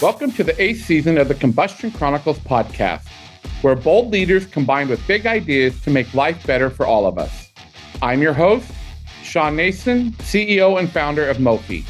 Welcome to the eighth season of the Combustion Chronicles podcast, where bold leaders combine with big ideas to make life better for all of us. I'm your host, Shawn Nason, CEO and founder of Mofi.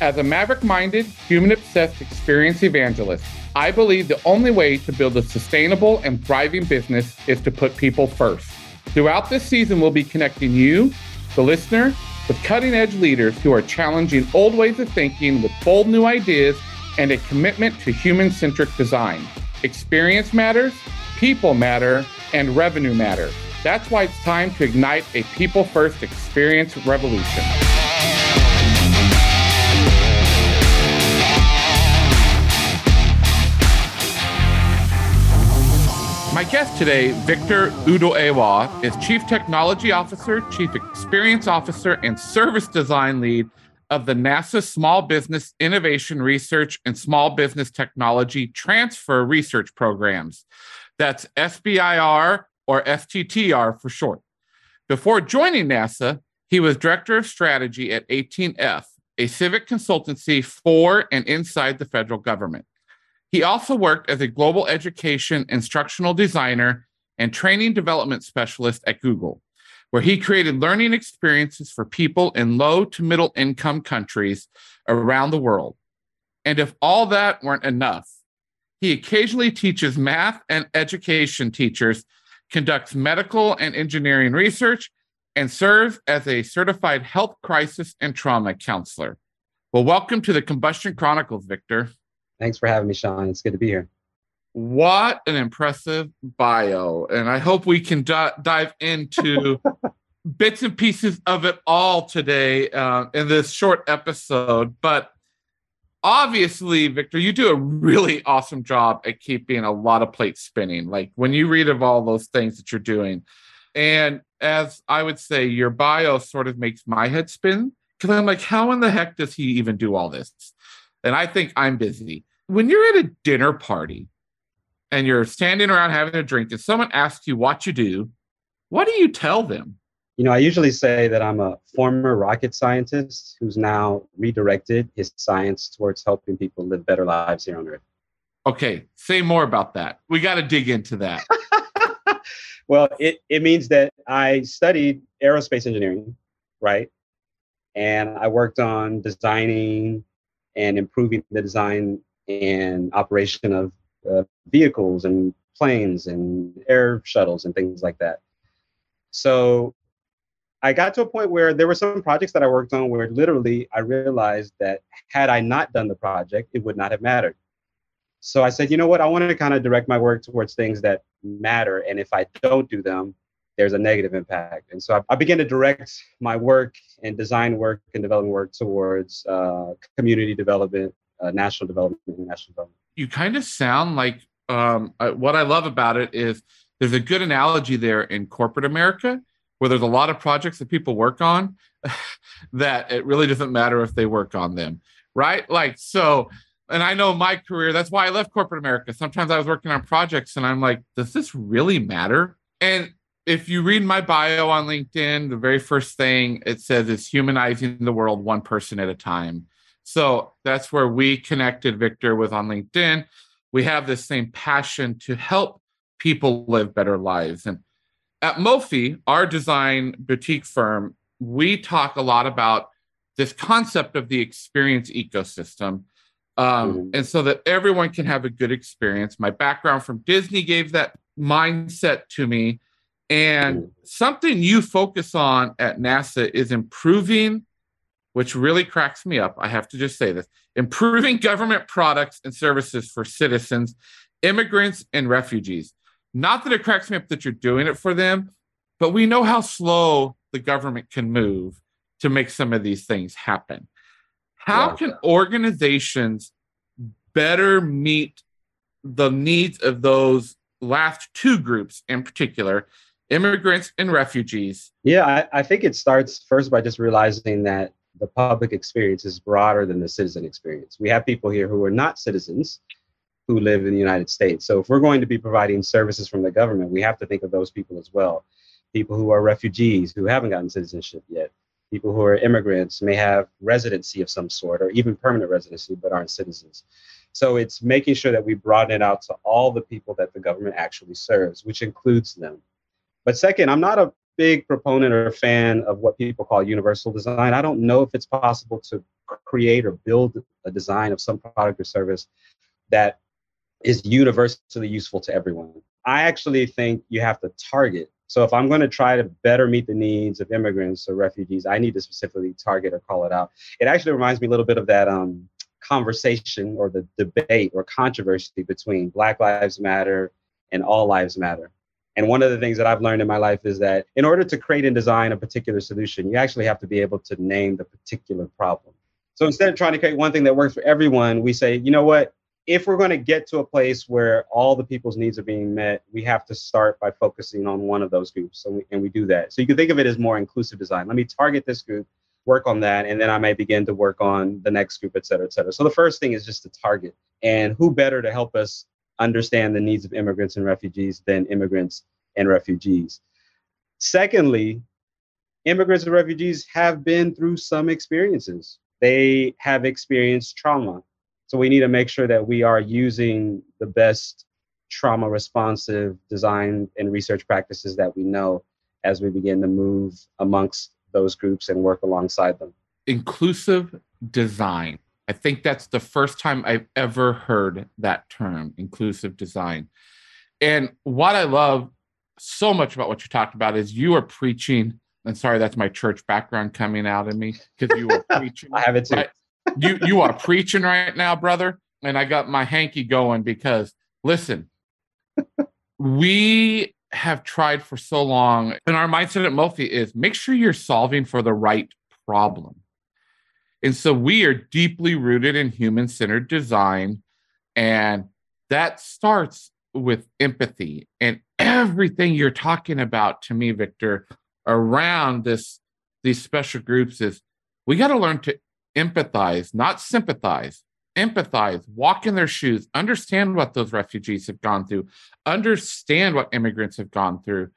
As a maverick minded, human obsessed experience evangelist, I believe the only way to build a sustainable and thriving business is to put people first. Throughout this season, we'll be connecting you, the listener, with cutting edge leaders who are challenging old ways of thinking with bold new ideas and a commitment to human centric design. Experience matters, people matter, and revenue matter. That's why it's time to ignite a people first experience revolution. My guest today, Victor Udoewa, is Chief Technology Officer, Chief Experience Officer, and Service Design Lead of the NASA Small Business Innovation Research and Small Business Technology Transfer Research Programs. That's SBIR or STTR for short. Before joining NASA, he was Director of Strategy at 18F, a civic consultancy for and inside the federal government. He also worked as a global education instructional designer and training development specialist at Google where he created learning experiences for people in low to middle income countries around the world. And if all that weren't enough, he occasionally teaches math and education teachers, conducts medical and engineering research, and serves as a certified health crisis and trauma counselor. Well, welcome to the Combustion Chronicles, Victor. Thanks for having me, Shawn. It's good to be here. What an impressive bio. And I hope we can d- dive into bits and pieces of it all today uh, in this short episode. But obviously, Victor, you do a really awesome job at keeping a lot of plates spinning. Like when you read of all those things that you're doing. And as I would say, your bio sort of makes my head spin because I'm like, how in the heck does he even do all this? And I think I'm busy. When you're at a dinner party, and you're standing around having a drink and someone asks you what you do, what do you tell them? You know, I usually say that I'm a former rocket scientist who's now redirected his science towards helping people live better lives here on Earth. Okay, say more about that. We got to dig into that. well, it, it means that I studied aerospace engineering, right? And I worked on designing and improving the design and operation of uh, vehicles and planes and air shuttles and things like that. So I got to a point where there were some projects that I worked on where literally I realized that had I not done the project, it would not have mattered. So I said, you know what? I want to kind of direct my work towards things that matter. And if I don't do them, there's a negative impact. And so I, I began to direct my work and design work and development work towards uh, community development, uh, national development, international development you kind of sound like um, what I love about it is there's a good analogy there in corporate America where there's a lot of projects that people work on that it really doesn't matter if they work on them, right? Like, so, and I know my career, that's why I left corporate America. Sometimes I was working on projects and I'm like, does this really matter? And if you read my bio on LinkedIn, the very first thing it says is humanizing the world one person at a time. So that's where we connected, Victor, with on LinkedIn. We have this same passion to help people live better lives. And at Mofi, our design boutique firm, we talk a lot about this concept of the experience ecosystem. Um, mm-hmm. And so that everyone can have a good experience. My background from Disney gave that mindset to me. And mm-hmm. something you focus on at NASA is improving which really cracks me up. I have to just say this improving government products and services for citizens, immigrants, and refugees. Not that it cracks me up that you're doing it for them, but we know how slow the government can move to make some of these things happen. How yeah. can organizations better meet the needs of those last two groups in particular, immigrants and refugees? Yeah, I, I think it starts first by just realizing that the public experience is broader than the citizen experience. We have people here who are not citizens who live in the United States. So if we're going to be providing services from the government, we have to think of those people as well. People who are refugees who haven't gotten citizenship yet. people who are immigrants may have residency of some sort or even permanent residency but aren't citizens. So it's making sure that we broaden it out to all the people that the government actually serves, which includes them. But second, I'm not a big proponent or fan of what people call universal design. I don't know if it's possible to create or build a design of some product or service that is universally useful to everyone. I actually think you have to target. So if I'm going to try to better meet the needs of immigrants or refugees, I need to specifically target or call it out. It actually reminds me a little bit of that um, conversation or the debate or controversy between Black Lives Matter and All Lives Matter. And one of the things that I've learned in my life is that in order to create and design a particular solution, you actually have to be able to name the particular problem. So instead of trying to create one thing that works for everyone, we say, you know what? If we're going to get to a place where all the people's needs are being met, we have to start by focusing on one of those groups. And we, and we do that. So you can think of it as more inclusive design. Let me target this group, work on that, and then I may begin to work on the next group, et cetera, et cetera. So the first thing is just to target. And who better to help us understand the needs of immigrants and refugees than immigrants and refugees. Secondly, immigrants and refugees have been through some experiences. They have experienced trauma. So we need to make sure that we are using the best trauma responsive design and research practices that we know as we begin to move amongst those groups and work alongside them. Inclusive design. I think that's the first time I've ever heard that term, inclusive design. And what I love so much about what you talked about is you are preaching. And sorry, that's my church background coming out in me because you are preaching. I have it too. Right? You you are preaching right now, brother. And I got my hanky going because listen, we have tried for so long, and our mindset at Mofi is make sure you're solving for the right problem. And so we are deeply rooted in human centered design. And that starts with empathy. And everything you're talking about to me, Victor, around this these special groups is we got to learn to empathize, not sympathize. Empathize, walk in their shoes, understand what those refugees have gone through, understand what immigrants have gone through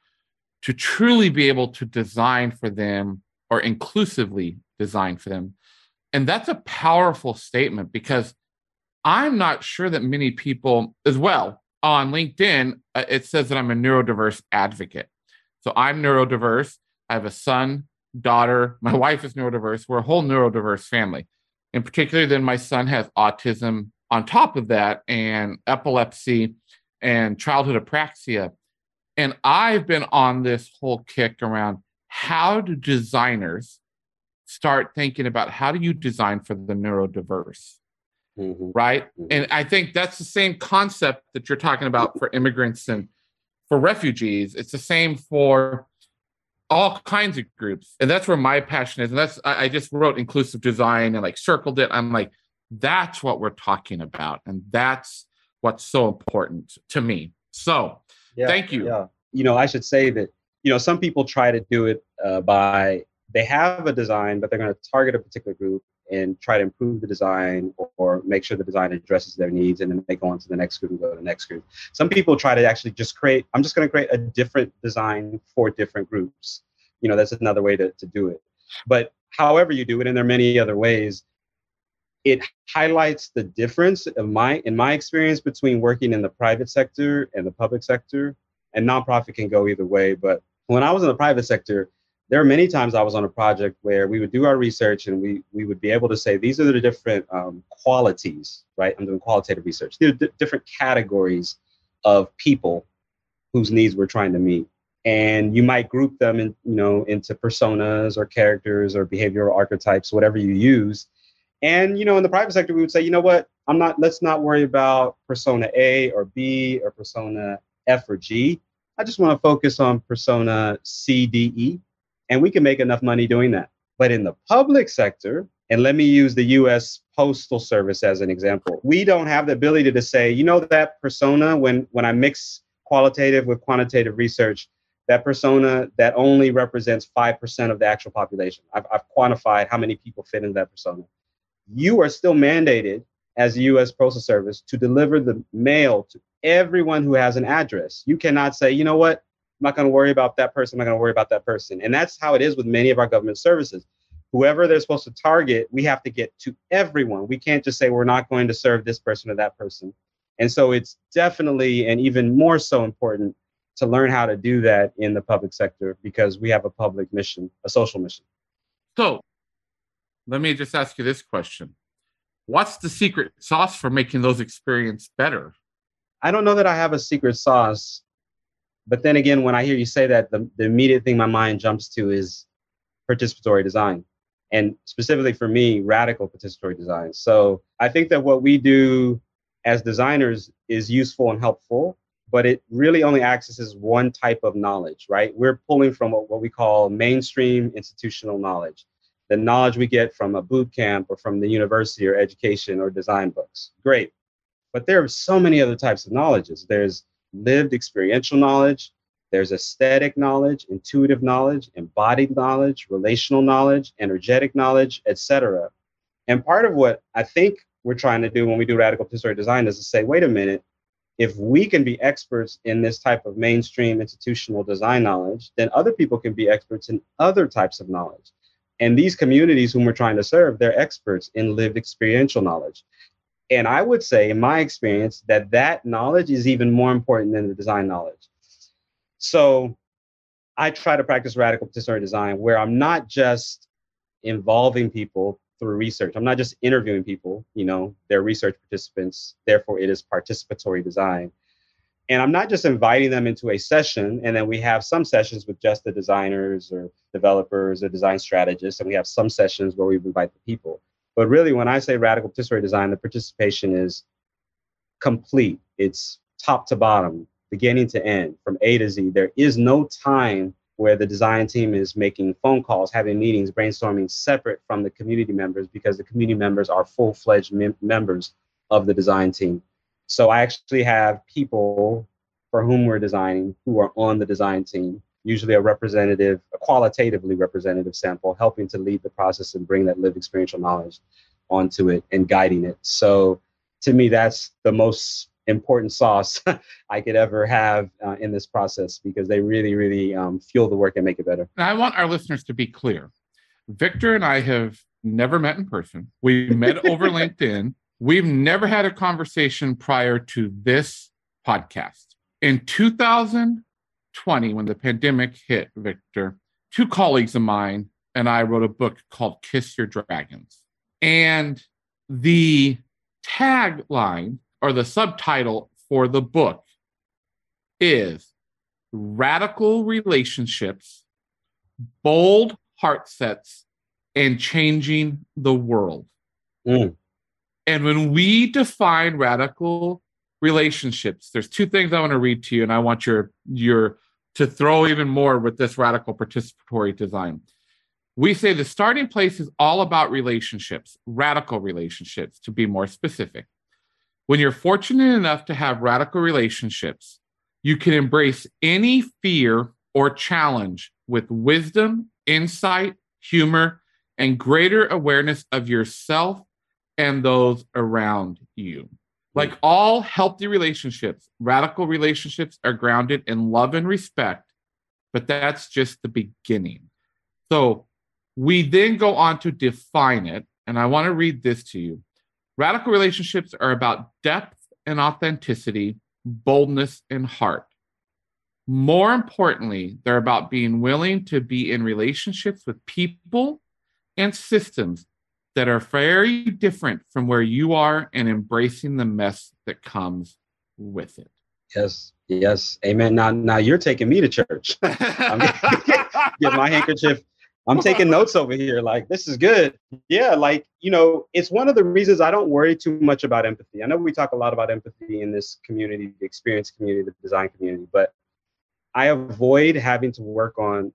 to truly be able to design for them or inclusively design for them. And that's a powerful statement because I'm not sure that many people, as well, on LinkedIn, uh, it says that I'm a neurodiverse advocate. So I'm neurodiverse. I have a son, daughter. My wife is neurodiverse. We're a whole neurodiverse family. In particular, then my son has autism on top of that, and epilepsy and childhood apraxia. And I've been on this whole kick around how do designers start thinking about how do you design for the neurodiverse? mm-hmm. right? Mm-hmm. And I think that's the same concept that you're talking about for immigrants and for refugees. It's the same for all kinds of groups. And that's where my passion is. And that's, I, I just wrote inclusive design and like circled it. I'm like, that's what we're talking about. And that's what's so important to me. So yeah, thank you. Yeah. You know, I should say that, you know, some people try to do it uh, by they have a design, but they're going to target a particular group and try to improve the design or, or, make sure the design addresses their needs and then they go on to the next group and go to the next group. Some people try to actually just create, I'm just going to create a different design for different groups. You know, that's another way to, to do it. But however you do it, and there are many other ways, it highlights the difference of my in my experience between working in the private sector and the public sector. And nonprofit can go either way. But when I was in the private sector, there are many times I was on a project where we would do our research and we we would be able to say these are the different um, qualities, right? I'm doing qualitative research. There are d- different categories of people whose needs we're trying to meet, and you might group them in, you know, into personas or characters or behavioral archetypes, whatever you use. And you know, in the private sector, we would say, you know what? I'm not. Let's not worry about persona A or B or persona F or G. I just want to focus on persona C, D, E and we can make enough money doing that. But in the public sector, and let me use the US Postal Service as an example, we don't have the ability to say, you know, that persona, when, when I mix qualitative with quantitative research, that persona that only represents 5% of the actual population. I've, I've quantified how many people fit into that persona. You are still mandated as the US Postal Service to deliver the mail to everyone who has an address. You cannot say, you know what, I'm not going to worry about that person. I'm not going to worry about that person. And that's how it is with many of our government services. whoever they're supposed to target, we have to get to everyone. We can't just say we're not going to serve this person or that person. And so it's definitely and even more so important to learn how to do that in the public sector because we have a public mission, a social mission. So let me just ask you this question. What's the secret sauce for making those experiences better? I don't know that I have a secret sauce. But then again, when I hear you say that, the, the immediate thing my mind jumps to is participatory design. And specifically for me, radical participatory design. So I think that what we do as designers is useful and helpful, but it really only accesses one type of knowledge, right? We're pulling from what, we call mainstream institutional knowledge, the knowledge we get from a boot camp or from the university or education or design books. Great. But there are so many other types of knowledges. There's lived experiential knowledge, there's aesthetic knowledge, intuitive knowledge, embodied knowledge, relational knowledge, energetic knowledge, etc. And part of what I think we're trying to do when we do radical participatory design is to say, wait a minute, if we can be experts in this type of mainstream institutional design knowledge, then other people can be experts in other types of knowledge. And these communities whom we're trying to serve, they're experts in lived experiential knowledge. And I would say, in my experience, that that knowledge is even more important than the design knowledge. So I try to practice radical participatory design where I'm not just involving people through research. I'm not just interviewing people, you know, they're research participants, therefore it is participatory design. And I'm not just inviting them into a session, and then we have some sessions with just the designers or developers or design strategists, and we have some sessions where we invite the people. But really, when I say radical participatory design, the participation is complete. It's top to bottom, beginning to end, from A to Z. There is no time where the design team is making phone calls, having meetings, brainstorming separate from the community members because the community members are full fledged mem- members of the design team. So I actually have people for whom we're designing who are on the design team, usually a representative, qualitatively representative sample, helping to lead the process and bring that lived experiential knowledge onto it and guiding it. So to me, that's the most important sauce I could ever have uh, in this process because they really, really um, fuel the work and make it better. I want our listeners to be clear. Victor and I have never met in person. We met over LinkedIn. We've never had a conversation prior to this podcast. In 2020, when the pandemic hit, Victor, two colleagues of mine and I wrote a book called Kiss Your Dragons. And the tagline or the subtitle for the book is Radical Relationships, Bold Heart Sets, and Changing the World. Mm. And when we define radical relationships, there's two things I want to read to you, and I want your your to throw even more with this radical participatory design. We say the starting place is all about relationships, radical relationships, to be more specific. When you're fortunate enough to have radical relationships, you can embrace any fear or challenge with wisdom, insight, humor, and greater awareness of yourself and those around you. Like all healthy relationships, radical relationships are grounded in love and respect, but that's just the beginning. So we then go on to define it. And I want to read this to you. Radical relationships are about depth and authenticity, boldness and heart. More importantly, they're about being willing to be in relationships with people and systems that are very different from where you are and embracing the mess that comes with it. Yes, yes, amen. Now, now you're taking me to church. I'm get my handkerchief I'm taking notes over here. Like, this is good. Yeah, like, you know, it's one of the reasons I don't worry too much about empathy. I know we talk a lot about empathy in this community, the experience community, the design community, but I avoid having to work on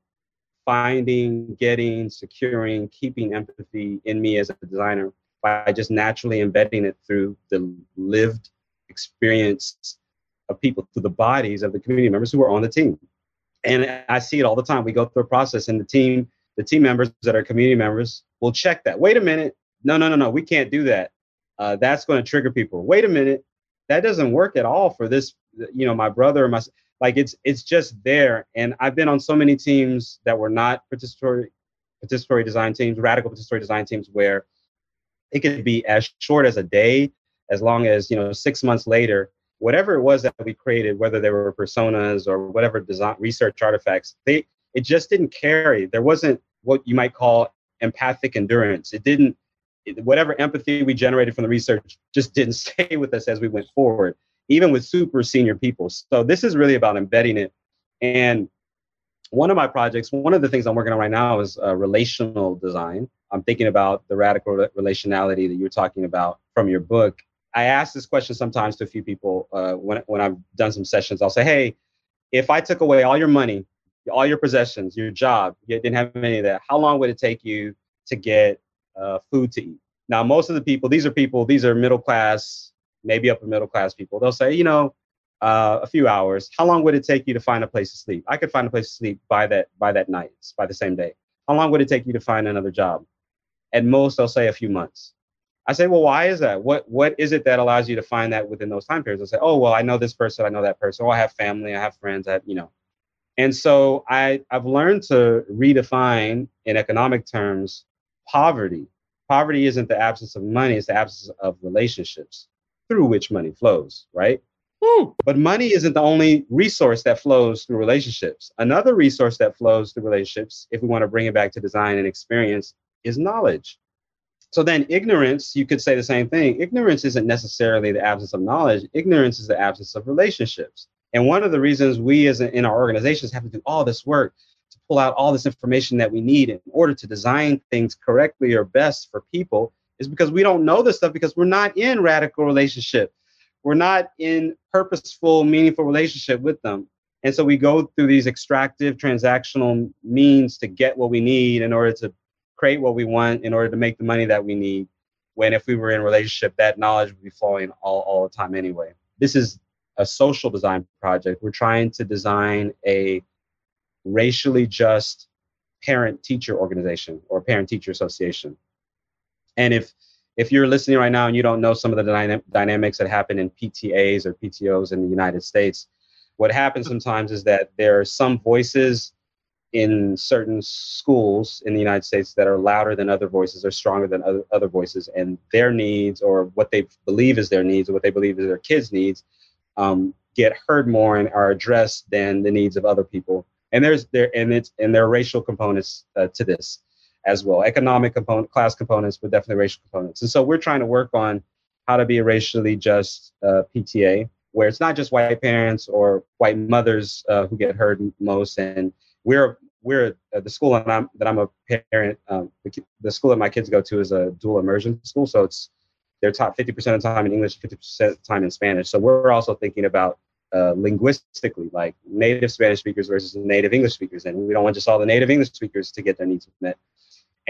finding, getting, securing, keeping empathy in me as a designer by just naturally embedding it through the lived experience of people, through the bodies of the community members who are on the team. And I see it all the time. We go through a process and the team the team members that are community members will check that. Wait a minute. No, no, no, no. We can't do that. Uh, that's going to trigger people. Wait a minute. That doesn't work at all for this. You know, my brother or my like it's it's just there. And I've been on so many teams that were not participatory participatory design teams, radical participatory design teams, where it could be as short as a day, as long as you know six months later, whatever it was that we created, whether they were personas or whatever design research artifacts, they it just didn't carry. There wasn't what you might call empathic endurance. It didn't whatever empathy we generated from the research just didn't stay with us as we went forward, even with super senior people. So this is really about embedding it. And one of my projects, one of the things I'm working on right now is uh, relational design. I'm thinking about the radical relationality that you're talking about from your book. I ask this question sometimes to a few people uh, when, when I've done some sessions. I'll say, hey, if I took away all your money, all your possessions, your job, you didn't have any of that, how long would it take you to get uh, food to eat? Now, most of the people, these are people, these are middle class, maybe upper middle class people. They'll say, you know, uh, a few hours. How long would it take you to find a place to sleep? I could find a place to sleep by that by that night, by the same day. How long would it take you to find another job? At most, they'll say a few months. I say, well, why is that? What what is it that allows you to find that within those time periods? I say, oh, well, I know this person, I know that person. Oh, I have family, I have friends, I have, you know. And so I I've learned to redefine in economic terms poverty. Poverty isn't the absence of money; it's the absence of relationships through which money flows, right? Woo. But money isn't the only resource that flows through relationships. Another resource that flows through relationships, if we want to bring it back to design and experience, is knowledge. So then, ignorance, you could say the same thing. Ignorance isn't necessarily the absence of knowledge, ignorance is the absence of relationships. And one of the reasons we, as in our organizations, have to do all this work to pull out all this information that we need in order to design things correctly or best for people is because we don't know this stuff because we're not in radical relationship we're not in purposeful, meaningful relationship with them. And so we go through these extractive transactional means to get what we need in order to create what we want, in order to make the money that we need. When if we were in relationship, that knowledge would be flowing all, all the time anyway. This is a social design project. We're trying to design a racially just parent teacher organization or parent teacher association. And if if you're listening right now and you don't know some of the dyna- dynamics that happen in PTAs or PTOs in the United States, what happens sometimes is that there are some voices in certain schools in the United States that are louder than other voices or stronger than other, other voices, and their needs or what they believe is their needs or what they believe is their kids' needs um, get heard more and are addressed than the needs of other people. And there's there and it's and there are racial components uh, to this as well. Economic component, class components, but definitely racial components. And so we're trying to work on how to be a racially just uh, PTA, where it's not just white parents or white mothers uh, who get hurt most. And we're we're uh, the school that I'm that I'm a parent. Um, the, the, school that my kids go to is a dual immersion school, so it's they're taught 50% of the time in English, 50% of the time in Spanish. So we're also thinking about uh, linguistically, like native Spanish speakers versus native English speakers, and we don't want just all the native English speakers to get their needs met.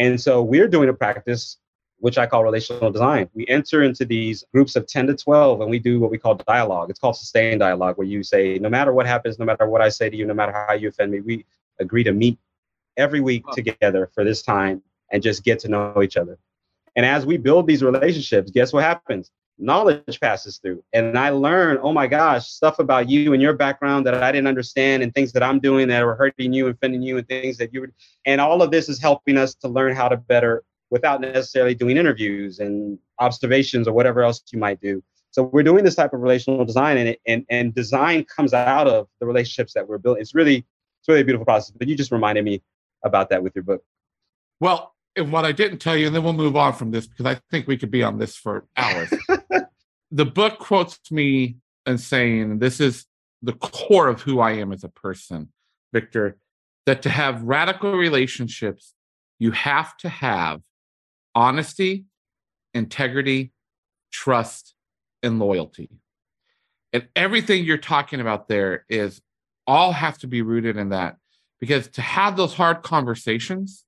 And so we're doing a practice which I call relational design. We enter into these groups of 10 to 12 and we do what we call dialogue. It's called sustained dialogue, where you say, no matter what happens, no matter what I say to you, no matter how you offend me, we agree to meet every week together for this time and just get to know each other. And as we build these relationships, guess what happens? Knowledge passes through. And i learn oh my gosh stuff about you and your background that i didn't understand and things that i'm doing that are hurting you and offending you and things that you were and all of this is helping us to learn how to better without necessarily doing interviews and observations or whatever else you might do. So we're doing this type of relational design and and and design comes out of the relationships that we're building. It's really it's really a beautiful process but you just reminded me about that with your book. Well and what I didn't tell you, and then we'll move on from this because I think we could be on this for hours. the book quotes me and saying, This is the core of who I am as a person, Victor, that to have radical relationships, you have to have honesty, integrity, trust, and loyalty. And everything you're talking about there is all have to be rooted in that because to have those hard conversations,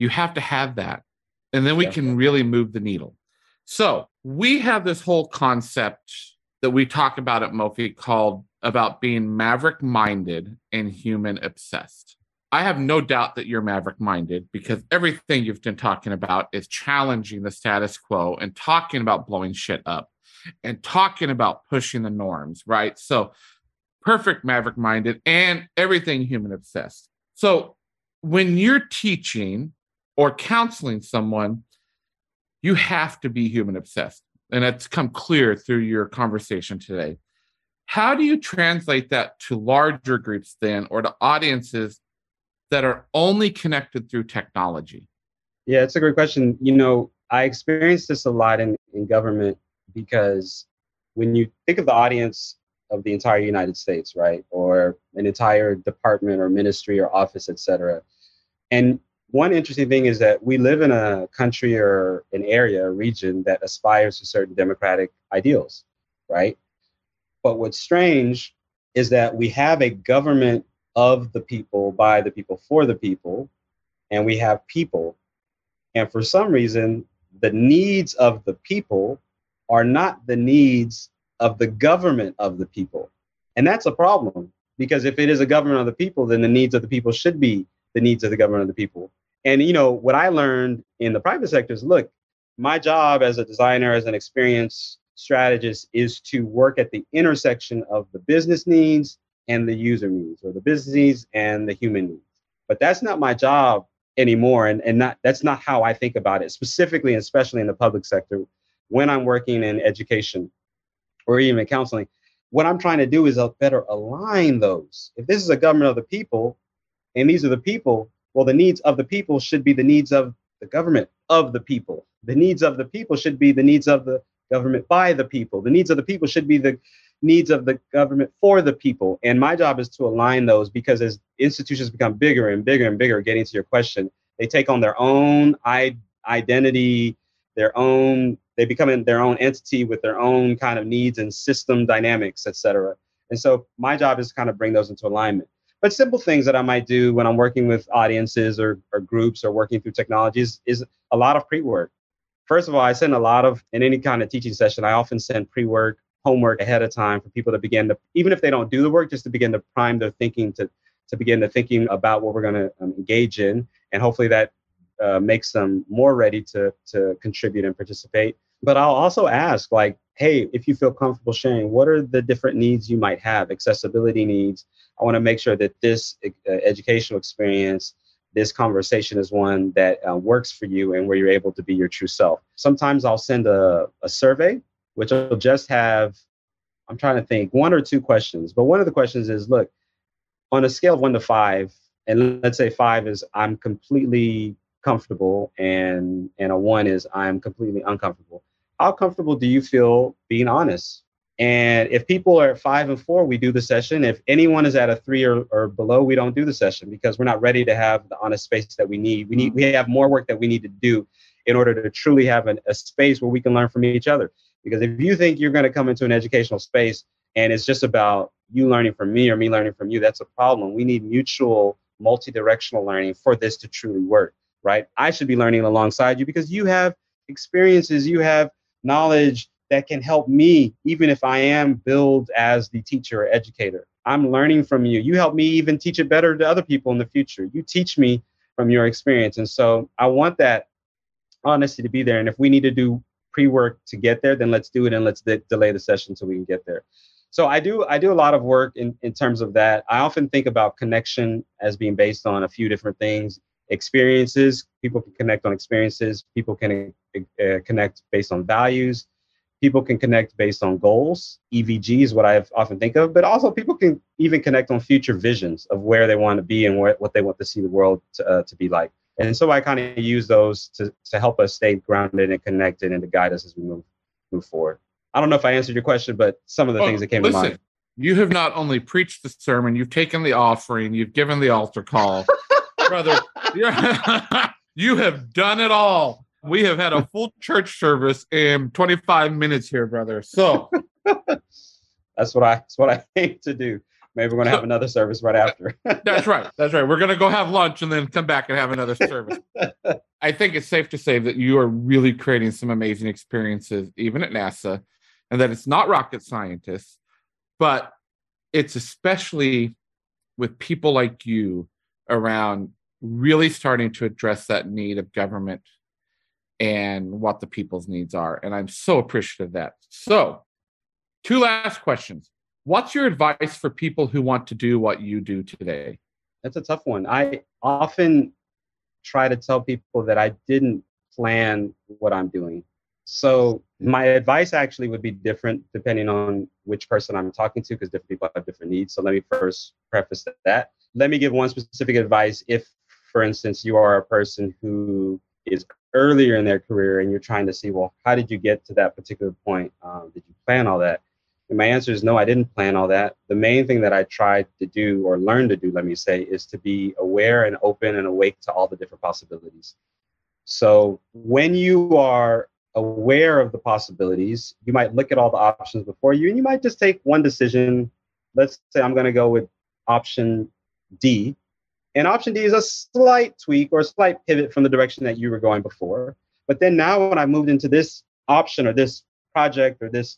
you have to have that. And then we yeah. can really move the needle. So we have this whole concept that we talk about at Mofi called about being maverick minded and human obsessed. I have no doubt that you're maverick minded because everything you've been talking about is challenging the status quo and talking about blowing shit up and talking about pushing the norms, right? So, perfect maverick minded and everything human obsessed. So, when you're teaching or counseling someone, you have to be human obsessed. And that's come clear through your conversation today. How do you translate that to larger groups then or to audiences that are only connected through technology? Yeah, it's a great question. You know, I experienced this a lot in, in government because when you think of the audience of the entire United States, right, or an entire department or ministry or office, etc. And one interesting thing is that we live in a country or an area, a region that aspires to certain democratic ideals, right? But what's strange is that we have a government of the people, by the people, for the people, and we have people. And for some reason, the needs of the people are not the needs of the government of the people. And that's a problem because if it is a government of the people, then the needs of the people should be the needs of the government of the people. And you know, what I learned in the private sector is look, my job as a designer, as an experienced strategist, is to work at the intersection of the business needs and the user needs, or the business needs and the human needs. But that's not my job anymore. And, and not that's not how I think about it, specifically, and especially in the public sector, when I'm working in education or even counseling. What I'm trying to do is uh, better align those. If this is a government of the people, and these are the people, well, the needs of the people should be the needs of the government of the people. The needs of the people should be the needs of the government by the people. The needs of the people should be the needs of the government for the people. And my job is to align those because as institutions become bigger and bigger and bigger, getting to your question, they take on their own identity, their own they become their own entity with their own kind of needs and system dynamics, etc. And so my job is to kind of bring those into alignment. But simple things that I might do when I'm working with audiences or, or groups or working through technologies is a lot of pre-work. First of all, I send a lot of in any kind of teaching session, I often send pre-work, homework ahead of time for people to begin to, even if they don't do the work, just to begin to prime their thinking to to begin to thinking about what we're going to um, engage in, and hopefully that uh, makes them more ready to to contribute and participate but I'll also ask, like, hey, if you feel comfortable sharing, what are the different needs you might have? Accessibility needs. I want to make sure that this uh, educational experience, this conversation is one that uh, works for you and where you're able to be your true self. Sometimes I'll send a, a survey, which will just have, I'm trying to think, one or two questions. But one of the questions is look, on a scale of one to five, and let's say five is I'm completely comfortable and and a one is I'm completely uncomfortable how comfortable do you feel being honest? And if people are at five and four, we do the session. If anyone is at a three or, or below, we don't do the session because we're not ready to have the honest space that we need. We need we have more work that we need to do in order to truly have an, a space where we can learn from each other. Because if you think you're going to come into an educational space and it's just about you learning from me or me learning from you, that's a problem. We need mutual, multi-directional learning for this to truly work, right? I should be learning alongside you because you have experiences, you have knowledge that can help me, even if I am billed as the teacher or educator. I'm learning from you. You help me even teach it better to other people in the future. You teach me from your experience. And so I want that honesty to be there. And if we need to do pre-work to get there, then let's do it and let's de- delay the session so we can get there. So I do I do a lot of work in, in terms of that. I often think about connection as being based on a few different things experiences. People can connect on experiences. People can uh, connect based on values. People can connect based on goals. EVG is what I often think of, but also people can even connect on future visions of where they want to be and where, what they want to see the world to, uh, to be like. And so I kind of use those to, to help us stay grounded and connected and to guide us as we move move forward. I don't know if I answered your question, but some of the things that came listen, to mind. You have not only preached the sermon, you've taken the offering, you've given the altar call. brother. you have done it all. We have had a full church service in 25 minutes here, brother. So that's what I that's what I aim to do. Maybe we're gonna have another service right after. that's right. That's right. We're gonna go have lunch and then come back and have another service. I think it's safe to say that you are really creating some amazing experiences, even at NASA, and that it's not rocket scientists, but it's especially with people like you around really starting to address that need of government and what the people's needs are. And I'm so appreciative of that. So, two last questions. What's your advice for people who want to do what you do today? That's a tough one. I often try to tell people that I didn't plan what I'm doing. So my advice actually would be different depending on which person I'm talking to, because different people have different needs. So let me first preface that. Let me give one specific advice. If, for instance, you are a person who is earlier in their career and you're trying to see, well, how did you get to that particular point? Um, did you plan all that? And my answer is no, I didn't plan all that. The main thing that I tried to do or learn to do, let me say, is to be aware and open and awake to all the different possibilities. So when you are aware of the possibilities, you might look at all the options before you and you might just take one decision. Let's say I'm going to go with option D. And option D is a slight tweak or a slight pivot from the direction that you were going before. But then now, when I moved into this option or this project or this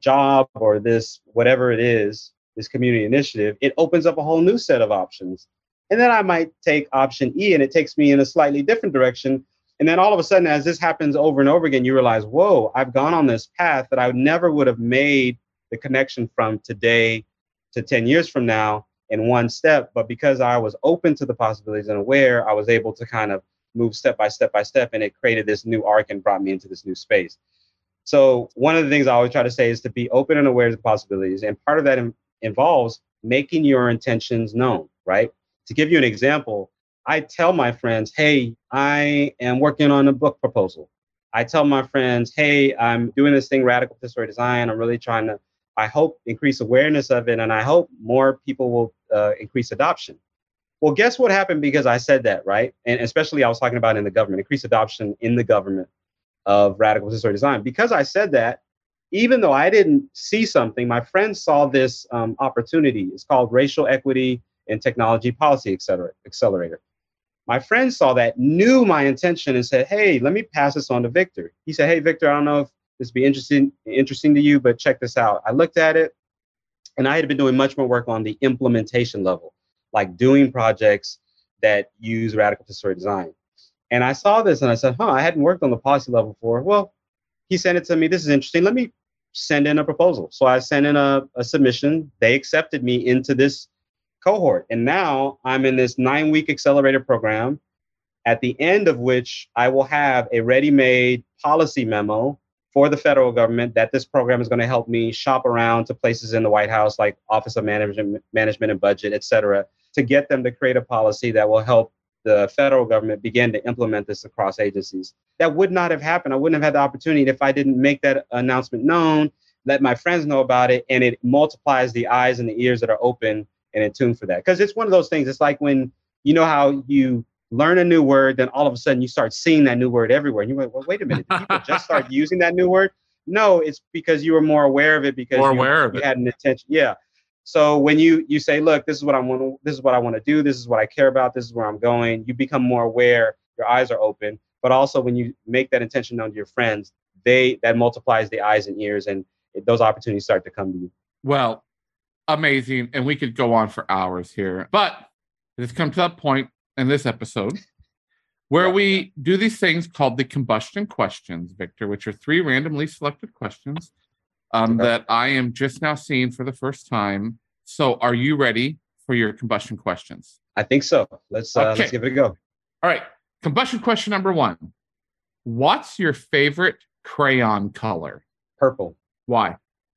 job or this whatever it is, this community initiative, it opens up a whole new set of options. And then I might take option E and it takes me in a slightly different direction. And then all of a sudden, as this happens over and over again, you realize, whoa, I've gone on this path that I never would have made the connection from today to 10 years from now in one step. But because I was open to the possibilities and aware, I was able to kind of move step by step by step. And it created this new arc and brought me into this new space. So one of the things I always try to say is to be open and aware of the possibilities. And part of that Im- involves making your intentions known, right? To give you an example, I tell my friends, hey, I am working on a book proposal. I tell my friends, hey, I'm doing this thing, radical participatory design. I'm really trying to, I hope, increase awareness of it, and I hope more people will uh, increase adoption. Well, guess what happened because I said that, right? And especially I was talking about in the government, increase adoption in the government of radical design. Because I said that, even though I didn't see something, my friends saw this um, opportunity. It's called Racial Equity and Technology Policy Accelerator. My friend saw that, knew my intention, and said, "Hey, let me pass this on to Victor." He said, "Hey, Victor, I don't know if this be interesting interesting to you, but check this out." I looked at it, and I had been doing much more work on the implementation level, like doing projects that use radical participatory design. And I saw this and I said, huh, I hadn't worked on the policy level before. Well, he sent it to me. This is interesting. Let me send in a proposal. So I sent in a, a submission. They accepted me into this cohort. And now I'm in this nine week accelerator program, at the end of which I will have a ready made policy memo for the federal government that this program is going to help me shop around to places in the White House like Office of Management, Management and Budget, et cetera, to get them to create a policy that will help the federal government begin to implement this across agencies. That would not have happened. I wouldn't have had the opportunity if I didn't make that announcement known, let my friends know about it, and it multiplies the eyes and the ears that are open and in tune for that. Because it's one of those things. It's like when you know how you learn a new word, then all of a sudden you start seeing that new word everywhere. And you went, well, wait a minute, people just start using that new word? No, it's because you were more aware of it because more you, aware of you it. had an intention. Yeah. So when you you say, look, this is what I want to, this is what I want to do, this is what I care about, this is where I'm going, you become more aware, your eyes are open. But also when you make that intention known to your friends, they that multiplies the eyes and ears, and it, those opportunities start to come to you. Well, amazing, and we could go on for hours here, but it's come to that point in this episode where we do these things called the combustion questions, Victor, which are three randomly selected questions um, Okay. that I am just now seeing for the first time. So, are you ready for your combustion questions? I think so. Let's uh, Okay. let's give it a go. All right. Combustion question number one What's your favorite crayon color? Purple. Why?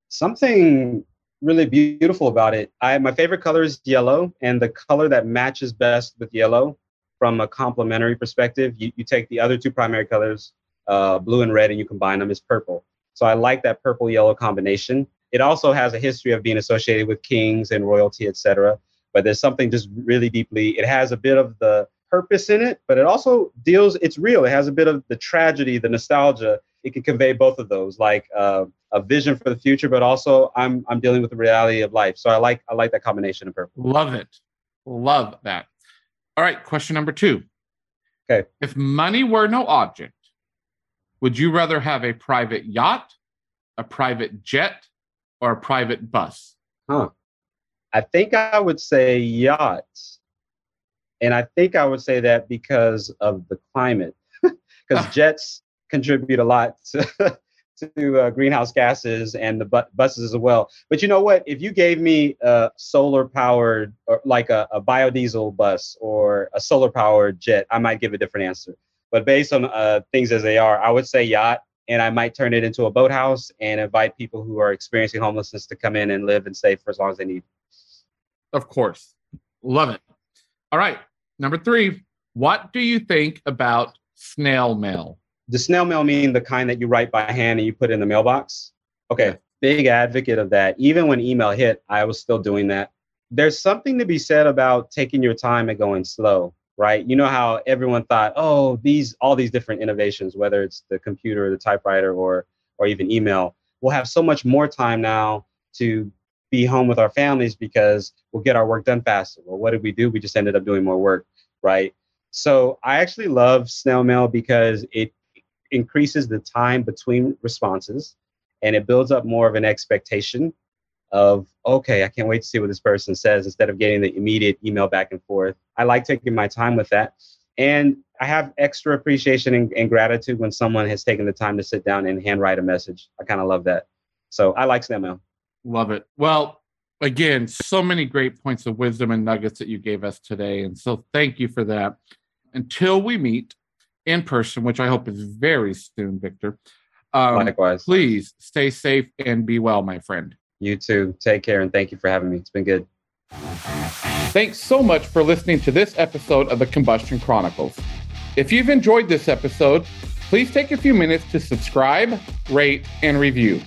Something really beautiful about it. I my favorite color is yellow, and the color that matches best with yellow from a complementary perspective, you, you take the other two primary colors, uh, blue and red, and you combine them is purple. So I like that purple yellow combination. It also has a history of being associated with kings and royalty, etc. But there's something just really deeply. It has a bit of the purpose in it, but it also deals. It's real. It has a bit of the tragedy, the nostalgia. It can convey both of those, like uh, a vision for the future, but also I'm I'm dealing with the reality of life. So I like I like that combination of purple. Love it. Love that. All right. Question number two. Okay. If money were no object, would you rather have a private yacht, a private jet, or a private bus? Huh. I think I would say yacht. And I think I would say that because of the climate, because ah. jets contribute a lot to, to uh, greenhouse gases and the bu- buses as well. But you know what? If you gave me a solar powered, or like a, a biodiesel bus or a solar powered jet, I might give a different answer. But based on uh, things as they are, I would say yacht, and I might turn it into a boathouse and invite people who are experiencing homelessness to come in and live and stay for as long as they need. Of course. Love it. All right. Number three, what do you think about snail mail? The snail mail mean the kind that you write by hand and you put in the mailbox? Okay. Yeah. Big advocate of that. Even when email hit, I was still doing that. There's something to be said about taking your time and going slow right? You know how everyone thought, oh, these all these different innovations, whether it's the computer, or the typewriter, or or even email, we'll have so much more time now to be home with our families because we'll get our work done faster. Well, what did we do? We just ended up doing more work, right? So I actually love snail mail because it increases the time between responses and it builds up more of an expectation of okay i can't wait to see what this person says instead of getting the immediate email back and forth. I like taking my time with that. And i have extra appreciation and, and gratitude when someone has taken the time to sit down and handwrite a message. I kind of love that. So i like snail mail love it. Well again so many great points of wisdom and nuggets that you gave us today and so thank you for that. Until we meet in person which i hope is very soon victor um, likewise please stay safe and be well my friend you too. Take care and thank you for having me. It's been good. Thanks so much for listening to this episode of the Combustion Chronicles. If you've enjoyed this episode, please take a few minutes to subscribe, rate, and review.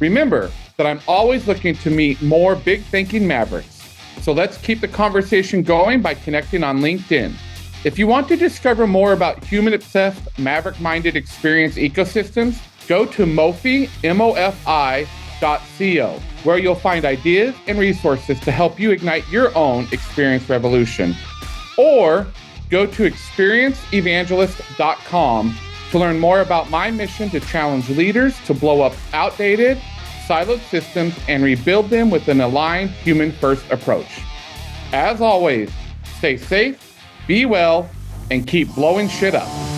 Remember that I'm always looking to meet more big thinking mavericks. So let's keep the conversation going by connecting on LinkedIn. If you want to discover more about human obsessed, maverick minded experience ecosystems, go to Mofi, where you'll find ideas and resources to help you ignite your own experience revolution. Or go to experienceevangelist.com to learn more about my mission to challenge leaders to blow up outdated, siloed systems and rebuild them with an aligned human first approach. As always, stay safe, be well, and keep blowing shit up.